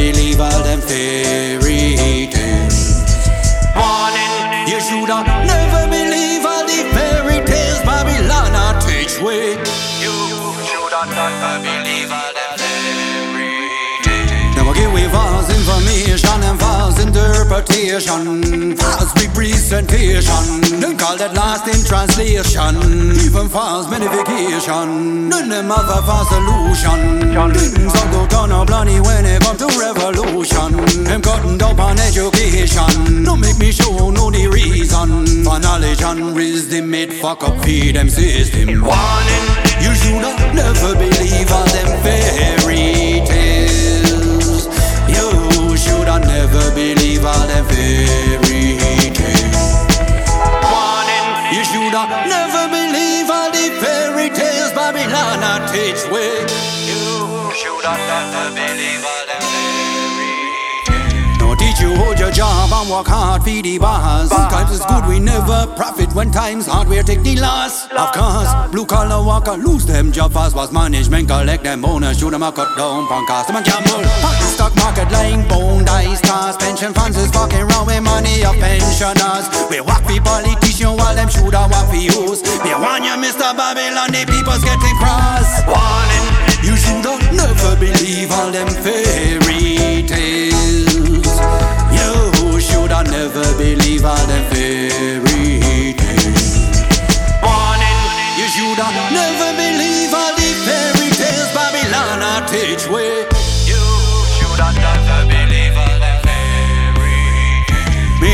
them fairy tales. Warning, you shoulda never believe all the fairy tales Babylon a teach we. You shoulda never believe all them fairy tales. Never give we false information and false interpretation, false representation. Don't call that lost in translation, even false medication. None of them have a false solution. Things all go down a to revolution. Them cutting down on education. Don't make me show no the reason. For knowledge and wisdom, it fuck up feed them system. Warning, you shoulda never believe all them fairy tales. You shoulda never believe all them fairy tales. Warning, you shoulda never believe all the fairy tales Babylon teach we. You shoulda never believe all hold your job and work hard for the boss. Times is good, we never profit when times hard. We take the loss. Of course, blue collar worker lose them job fast. Was management collect them bonus, shoot them a cut down from cost. Them a gamble. The stock market lying bone dice cars. Pension funds is fucking around with money of pensioners. We walk for politician while them shoot and walk for use. Me warn you, Mr. Babylon, the people's getting cross. Warning, you shoulda never believe all them fairy tales.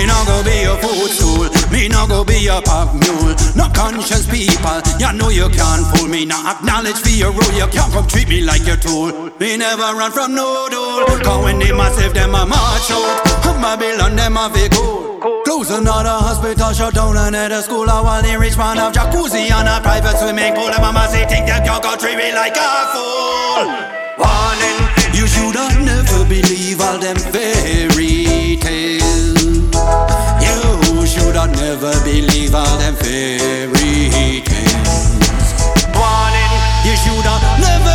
Me no go be a footstool, me no go be a pop mule. No conscious people, you know you can't fool me. Not acknowledge for your role, you can't come treat me like a tool. Me never run from no door. Cause when they massive, them a march out. Babylon, them a gold. Close another hospital, shut down another school. I while the rich man have jacuzzi and a private swimming pool. And mama say, think that your country be like a fool. Warning, you shoulda never believe all them fairy tales never believe all them fairy tales. Warning, you shoulda never.